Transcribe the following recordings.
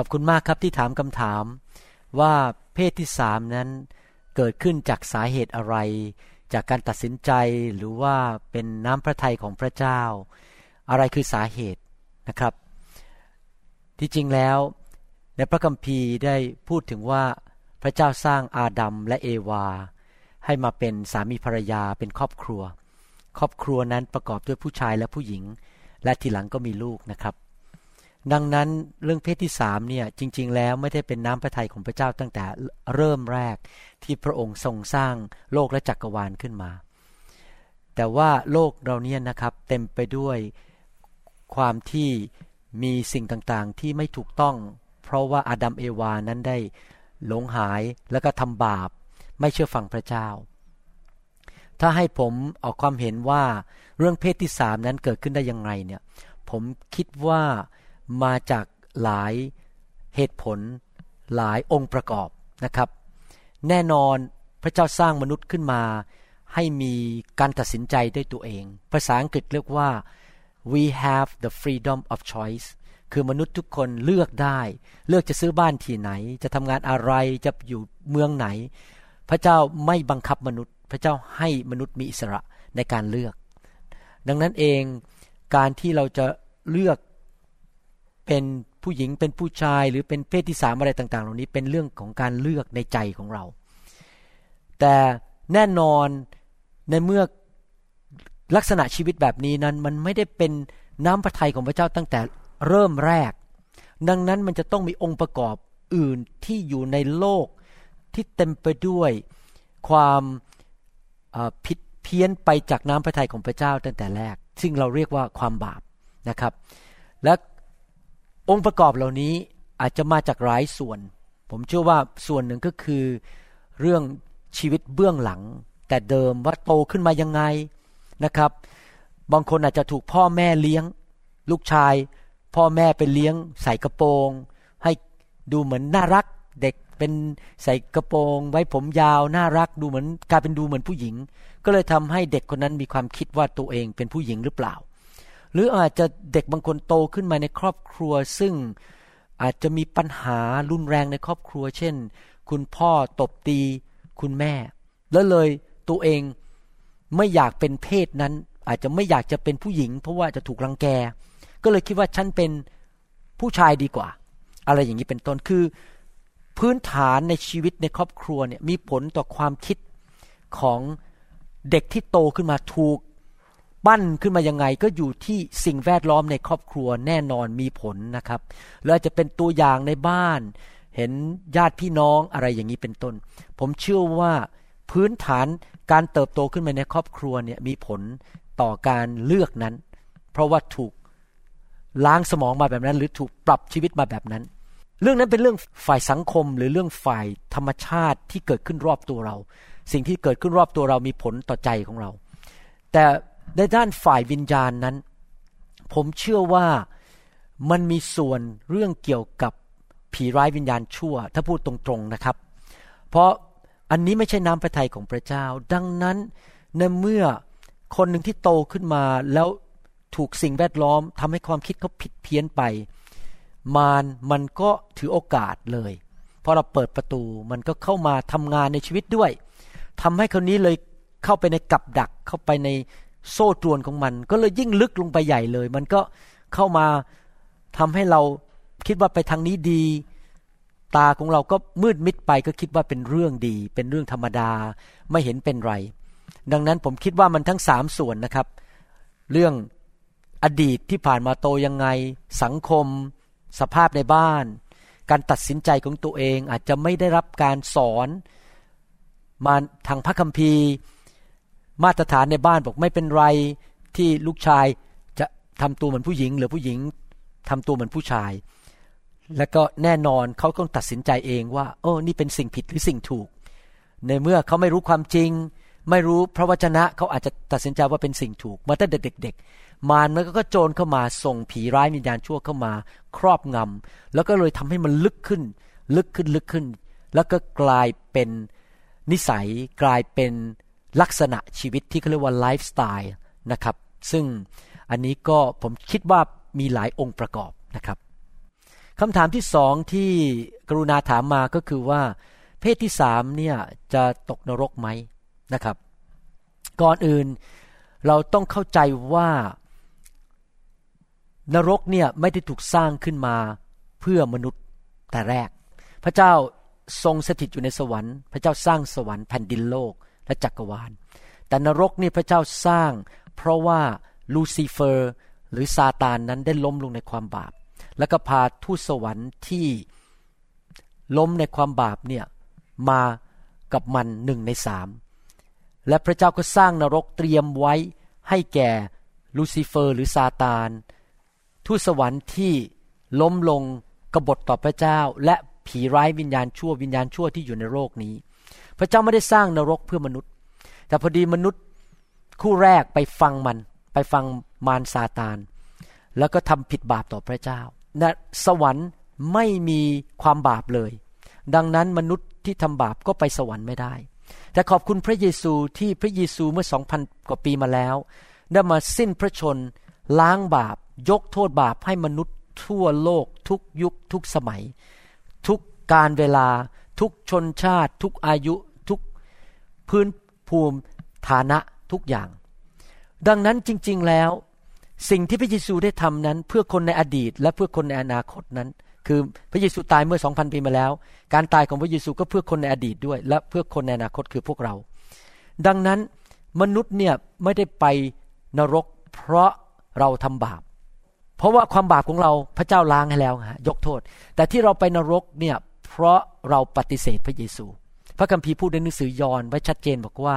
อบคุณมากครับที่ถามคำถาม ว่าเพศที่สามนั้นเกิดขึ้นจากสาเหตุอะไร จากการตัดสินใจหรือว่าเป็นน้ำพระทัยของพระเจ้า อะไรคือสาเหตุนะครับ ที่จริงแล้ว ในพระคัมภีร์ได้พูดถึงว่าพระเจ้าสร้างอาดัมและเอวา ให้มาเป็นสามีภรรยาเป็นครอบครัว ครอบครัวนั้นประกอบด้วยผู้ชายและผู้หญิง และทีหลังก็มีลูกนะครับ ดังนั้นเรื่องเพศที่สามเนี่ยจริง ๆ แล้วไม่ได้เป็นน้ำพระทัยของพระเจ้าตั้งแต่เริ่มแรกที่พระองค์ทรงสร้างโลกและจักรวาลขึ้นมา แต่ว่าโลกเราเนี่ยนะครับเต็มไปด้วยความที่มีสิ่งต่างๆที่ไม่ถูกต้อง เพราะว่าอาดัมเอวานั้นได้หลงหายแล้วก็ทำบาป ไม่เชื่อฟังพระเจ้า ถ้าให้ผมออกความเห็นว่าเรื่องเพศที่สามนั้นเกิดขึ้นได้ยังไงเนี่ยผมคิดว่า มาจากหลายเหตุผลหลายองค์ประกอบนะครับ แน่นอนพระเจ้าสร้างมนุษย์ขึ้นมา ให้มีการตัดสินใจด้วยตัวเอง ภาษาอังกฤษเรียกว่า we have the freedom of choice คือมนุษย์ทุกคนเลือกได้ เลือกจะซื้อบ้านที่ไหน จะทำงานอะไรจะอยู่เมืองไหน พระเจ้าไม่บังคับมนุษย์ พระเจ้าให้มนุษย์มีอิสระในการเลือก ดังนั้นเองการที่เราจะเลือก เป็นผู้หญิงเป็นผู้ชายหรือเป็นเพศที่สามอะไรต่าง ๆ เหล่านี้เป็นเรื่องของการเลือกในใจของเรา แต่แน่นอนในเมื่อลักษณะชีวิตแบบนี้นั้นมันไม่ได้เป็นน้ำพระทัยของพระเจ้าตั้งแต่เริ่มแรก ดังนั้นมันจะต้องมีองค์ประกอบอื่นที่อยู่ในโลกที่เต็มไปด้วยความผิดเพี้ยนไปจากน้ำพระทัยของพระเจ้าตั้งแต่แรก ซึ่งเราเรียกว่าความบาปนะครับ และ องค์ประกอบเหล่านี้อาจจะมาจากหลายส่วน ผมเชื่อว่าส่วนหนึ่งก็คือ เรื่องชีวิตเบื้องหลัง แต่เดิมว่าโตขึ้นมายังไงนะครับ บางคนอาจจะถูกพ่อแม่เลี้ยง ลูกชาย พ่อแม่ไปเลี้ยง ใส่กระโปรง ให้ดูเหมือนน่ารักเด็กเป็นใส่กระโปรง ไว้ผมยาวน่ารักดูเหมือนกลายเป็นดูเหมือนผู้หญิง ก็เลยทำให้เด็กคนนั้นมีความคิดว่าตัวเองเป็นผู้หญิงหรือเปล่า หรืออาจจะเด็กบางคนโตขึ้นมาในครอบครัว ซึ่งอาจจะมีปัญหารุนแรงในครอบครัว เช่น คุณพ่อตบตี คุณแม่ แล้วเลยตัวเองไม่อยากเป็นเพศนั้น อาจจะไม่อยากจะเป็นผู้หญิง เพราะว่าจะถูกรังแก ก็เลยคิดว่าฉันเป็นผู้ชายดีกว่า อะไรอย่างนี้เป็นต้นคือพื้นฐานในชีวิตในครอบครัวเนี่ยมีผลต่อความคิดของเด็กที่โตขึ้นมาถูก ปั้นขึ้นมายังไงก็อยู่ที่สิ่งแวดล้อมในครอบครัวแน่นอนมีผลนะครับแล้วจะเป็นตัวอย่างในบ้าน เห็นญาติพี่น้องอะไรอย่างนี้เป็นต้น ผมเชื่อว่าพื้นฐานการเติบโตขึ้นมาในครอบครัวเนี่ยมีผลต่อการเลือกนั้น เพราะว่าถูกล้างสมองมาแบบนั้น หรือถูกปรับชีวิตมาแบบนั้น เรื่องนั้นเป็นเรื่องฝ่ายสังคมหรือเรื่องฝ่ายธรรมชาติที่เกิดขึ้นรอบตัวเรา สิ่งที่เกิดขึ้นรอบตัวเรามีผลต่อใจของเรา แต่ ในด้านฝ่ายวิญญาณนั้น ผมเชื่อว่ามันมีส่วนเรื่องเกี่ยวกับผีร้ายวิญญาณชั่ว ถ้าพูดตรงๆนะครับ เพราะอันนี้ไม่ใช่น้ำพระทัยของพระเจ้า ดังนั้นในเมื่อคนหนึ่งที่โตขึ้นมาแล้วถูกสิ่งแวดล้อมทำให้ความคิดเขาผิดเพี้ยนไป มารมันก็ถือโอกาสเลยพอเราเปิดประตูมันก็เข้ามาทำงานในชีวิตด้วยทำให้คนนี้เลยเข้าไปในกับดักเข้าไปใน โซ่ตรวนของมัน ก็เลยยิ่งลึกลงไปใหญ่เลย มันก็เข้ามาทำให้เราคิดว่าไปทางนี้ดี ตาของเราก็มืดมิดไปก็คิดว่าเป็นเรื่องดี เป็นเรื่องธรรมดาไม่เห็นเป็นไร ดังนั้นผมคิดว่ามันทั้งสามส่วนนะครับ เรื่องอดีตที่ผ่านมาโตยังไง สังคม สภาพในบ้าน การตัดสินใจของตัวเองอาจจะไม่ได้รับการสอน มาทางพระคัมภีร์ มาตรฐานในบ้านบอกไม่เป็นไรที่ลูกชายจะทำตัวเหมือนผู้หญิง หรือผู้หญิงทำตัวเหมือนผู้ชาย แล้วก็แน่นอนเขาต้องตัดสินใจเองว่า โอ้นี่เป็นสิ่งผิดหรือสิ่งถูก ในเมื่อเขาไม่รู้ความจริง ไม่รู้พระวจนะเขาอาจจะตัดสินใจว่าเป็นสิ่งถูก มาตั้งแต่เด็ก ๆ มารมันก็โจรเข้ามาส่งผีร้ายวิญญาณชั่วเข้ามา ครอบงำแล้วก็เลยทำให้มันลึกขึ้น ลึกขึ้นลึกขึ้น แล้วก็กลายเป็นนิสัยกลายเป็น ลักษณะชีวิตที่เขาเรียกว่าไลฟ์สไตล์นะครับ ซึ่งอันนี้ก็ผมคิดว่ามีหลายองค์ประกอบนะครับคำถามที่สองที่กรุณาถามมาก็คือว่า เพศที่สามเนี่ยจะตกนรกไหมนะครับ ก่อนอื่นเราต้องเข้าใจว่านรกเนี่ยไม่ได้ถูกสร้างขึ้นมาเพื่อมนุษย์แต่แรก พระเจ้าทรงสถิตอยู่ในสวรรค์ พระเจ้าสร้างสวรรค์แผ่นดินโลก และจักรวาล แต่นรกนี่พระเจ้าสร้าง เพราะว่าลูซิเฟอร์ หรือซาตานนั้นได้ล้มลงในความบาป แล้วก็พาทูตสวรรค์ที่ล้มในความบาปเนี่ยมากับมันหนึ่งในสามและพระเจ้าก็สร้างนรกเตรียมไว้ให้แก่ลูซิเฟอร์หรือซาตานทูตสวรรค์ที่ล้มลงกบฏต่อพระเจ้า และผีร้ายวิญญาณชั่ววิญญาณชั่วที่อยู่ในโลกนี้ พระเจ้าไม่ได้สร้างนรกเพื่อมนุษย์ แต่พอดีมนุษย์คู่แรกไปฟังมัน ไปฟังมารซาตาน แล้วก็ทำผิดบาปต่อพระเจ้าณสวรรค์ไม่มีความบาปเลย ดังนั้นมนุษย์ที่ทำบาปก็ไปสวรรค์ไม่ได้ แต่ขอบคุณพระเยซูที่พระเยซูเมื่อสองพันกว่าปีมาแล้ว ได้มาสิ้นพระชน ล้างบาป ยกโทษบาปให้มนุษย์ทั่วโลก ทุกยุค ทุกสมัย ทุกการเวลา ทุกชนชาติ ทุกอายุ พื้นภูมิฐานะทุกอย่าง ดังนั้นจริง ๆแล้ว สิ่งที่พระเยซูได้ทำนั้น เพื่อคนในอดีต และเพื่อคนในอนาคตนั้น คือพระเยซูตายเมื่อสองพันปีมาแล้ว การตายของพระเยซูก็เพื่อคนในอดีตด้วย และเพื่อคนในอนาคตคือพวกเรา ดังนั้นมนุษย์เนี่ยไม่ได้ไปนรก เพราะเราทำบาป เพราะว่าความบาปของเราพระเจ้าล้างให้แล้วฮะยกโทษ แต่ที่เราไปนรกเนี่ยเพราะเราปฏิเสธพระเยซู พระคัมภีร์พูดในหนังสือยอห์นไว้ชัดเจนบอกว่า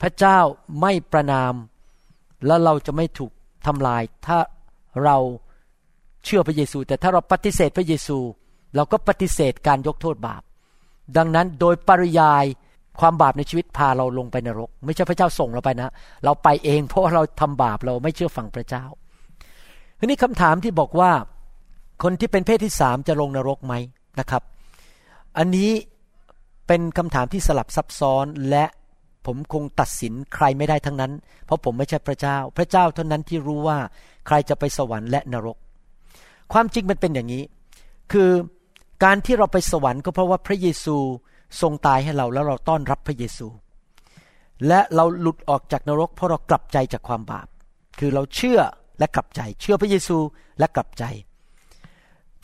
พระเจ้าไม่ประนาม และเราจะไม่ถูกทำลาย ถ้าเราเชื่อพระเยซู แต่ถ้าเราปฏิเสธพระเยซู เราก็ปฏิเสธการยกโทษบาป ดังนั้นโดยปริยายความบาปในชีวิตพาเราลงไปนรก ไม่ใช่พระเจ้าส่งเราไปนะ เราไปเองเพราะเราทำบาปเราไม่เชื่อฟังพระเจ้าทีนี้คำถามที่บอกว่าคนที่เป็นเพศที่สามจะลงนรกไหมนะครับ อันนี้ เป็นคำถามที่สลับซับซ้อนและผมคงตัดสินใครไม่ได้ทั้งนั้น เพราะผมไม่ใช่พระเจ้า พระเจ้าเท่านั้นที่รู้ว่าใครจะไปสวรรค์และนรก ความจริงมันเป็นอย่างนี้ คือการที่เราไปสวรรค์ก็เพราะว่าพระเยซูทรงตายให้เราแล้วเราต้อนรับพระเยซู และเราหลุดออกจากนรก เพราะเรากลับใจจากความบาป คือเราเชื่อและกลับใจ เชื่อพระเยซูและกลับใจ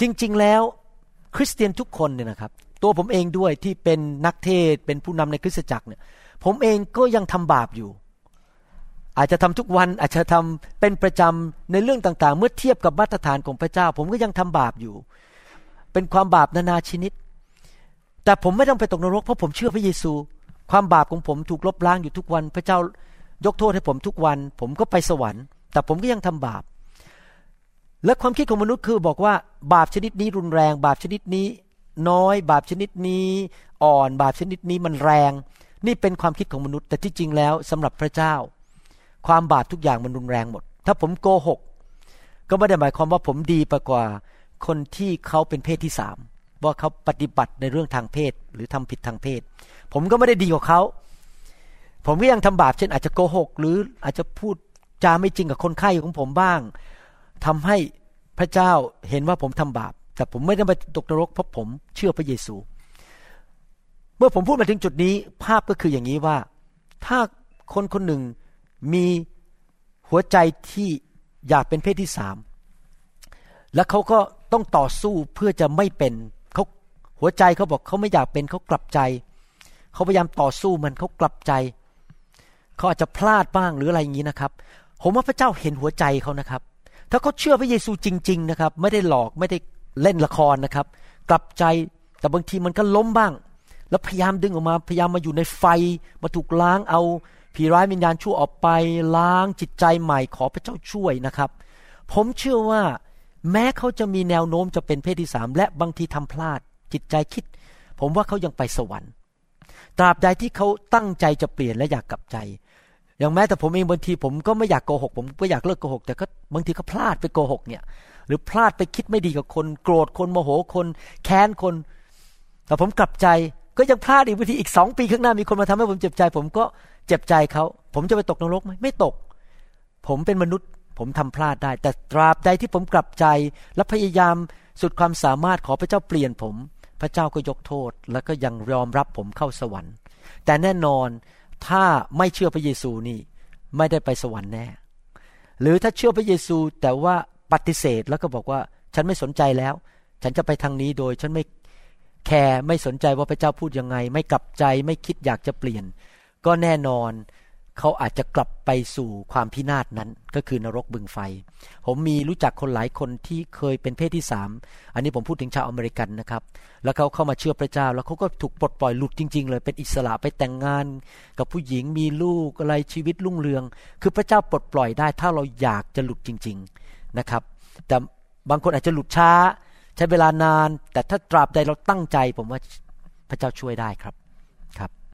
จริงๆแล้วคริสเตียนทุกคนเนี่ยนะครับ ตัวผมเองด้วยที่เป็นนักเทศเป็นผู้นำในคริสตจักรเนี่ย ผมเองก็ยังทำบาปอยู่ อาจจะทำทุกวันอาจจะทำเป็นประจำในเรื่องต่าง ๆ เมื่อเทียบกับมาตรฐานของพระเจ้า ผมก็ยังทำบาปอยู่ เป็นความบาปนานาชนิด แต่ผมไม่ต้องไปตกนรกเพราะผมเชื่อพระเยซู ความบาปของผมถูกลบล้างอยู่ทุกวัน พระเจ้ายกโทษให้ผมทุกวัน ผมก็ไปสวรรค์ แต่ผมก็ยังทำบาป และความคิดของมนุษย์คือบอกว่าบาปชนิดนี้รุนแรง บาปชนิดนี้ น้อย บาปชนิดนี้อ่อนบาปชนิดนี้มันแรง นี่เป็นความคิดของมนุษย์ แต่ที่จริงแล้วสำหรับพระเจ้า ความบาปทุกอย่างมันรุนแรงหมด ถ้าผมโกหก ก็ไม่ได้หมายความว่าผมดีไปกว่า คนที่เขาเป็นเพศที่สามว่าเขาปฏิบัติในเรื่องทางเพศหรือทำผิดทางเพศ ผมก็ไม่ได้ดีกว่าเขา ผมก็ยังทำบาปเช่น อาจจะโกหก หรืออาจจะพูดจาไม่จริงกับคนไข้ของผมบ้างทำให้พระเจ้าเห็นว่าผมทำบาป แต่ผมไม่ได้ไปตกนรกเพราะผมเชื่อพระเยซู เมื่อผมพูดมาถึงจุดนี้ ภาพก็คืออย่างนี้ว่า ถ้าคนคนหนึ่งมีหัวใจที่อยากเป็นเพศที่สามแล้วเขาก็ต้องต่อสู้เพื่อจะไม่เป็นเขาหัวใจเขาบอกเขาไม่อยากเป็นเขากลับใจเขาพยายามต่อสู้มันเขากลับใจเขาอาจจะพลาดบ้างหรืออะไรอย่างนี้นะครับ ผมว่าพระเจ้าเห็นหัวใจเขานะครับ ถ้าเขาเชื่อพระเยซูจริง ๆ นะครับ ไม่ได้หลอกไม่ได้ เล่นละครนะครับ กลับใจแต่บางทีมันก็ล้มบ้าง แล้วพยายามดึงออกมาพยายามมาอยู่ในไฟมาถูกล้างเอาผีร้ายวิญญาณชั่วออกไปล้างจิตใจใหม่ขอพระเจ้าช่วยนะครับ ผมเชื่อว่าแม้เขาจะมีแนวโน้มจะเป็นเพศที่สามและบางทีทำพลาด จิตใจคิด ผมว่าเขายังไปสวรรค์ ตราบใดที่เขาตั้งใจจะเปลี่ยนและอยากกลับใจ อย่างแม้แต่ผมเองบางทีผมก็ไม่อยากโกหก ผมก็อยากเลิกโกหก แต่ก็บางทีก็พลาดไปโกหกเนี่ย หรือพลาดไปคิดไม่ดีกับคน โกรธคนโมโหคนแค้นคนแต่ผมกลับใจก็ยังพลาดอีกบางทีอีกสองปีข้างหน้ามีคนมาทำให้ผมเจ็บใจ ผมก็เจ็บใจเขาผมจะไปตกนรกไหมไม่ตก ผมเป็นมนุษย์ ผมทำพลาดได้ แต่ตราบใดที่ผมกลับใจและพยายามสุดความสามารถขอพระเจ้าเปลี่ยนผม พระเจ้าก็ยกโทษ แล้วก็ยังยอมรับผมเข้าสวรรค์ แต่แน่นอนถ้าไม่เชื่อพระเยซูนี่ ไม่ได้ไปสวรรค์แน่ หรือถ้าเชื่อพระเยซูแต่ว่า ปฏิเสธแล้วก็บอกว่าฉันไม่สนใจแล้ว ฉันจะไปทางนี้โดยฉันไม่แคร์ไม่สนใจว่าพระเจ้าพูดยังไง ไม่กลับใจไม่คิดอยากจะเปลี่ยน ก็แน่นอนเขาอาจจะกลับไปสู่ความพินาศนั้นก็คือนรกบึงไฟ ผมมีรู้จักคนหลายคนที่เคยเป็นเพศที่สามอันนี้ผมพูดถึงชาวอเมริกันนะครับ แล้วเขาเข้ามาเชื่อพระเจ้า แล้วเขาก็ถูกปลดปล่อยหลุดจริง ๆ เลยเป็นอิสระไปแต่งงาน กับผู้หญิงมีลูกอะไรชีวิตรุ่งเรือง คือพระเจ้าปลดปล่อยได้ถ้าเราอยากจะหลุดจริง ๆ นะครับ แต่บางคนอาจจะหลุดช้า ใช้เวลานาน แต่ถ้าตราบใดเราตั้งใจผมว่าพระเจ้าช่วยได้ครับ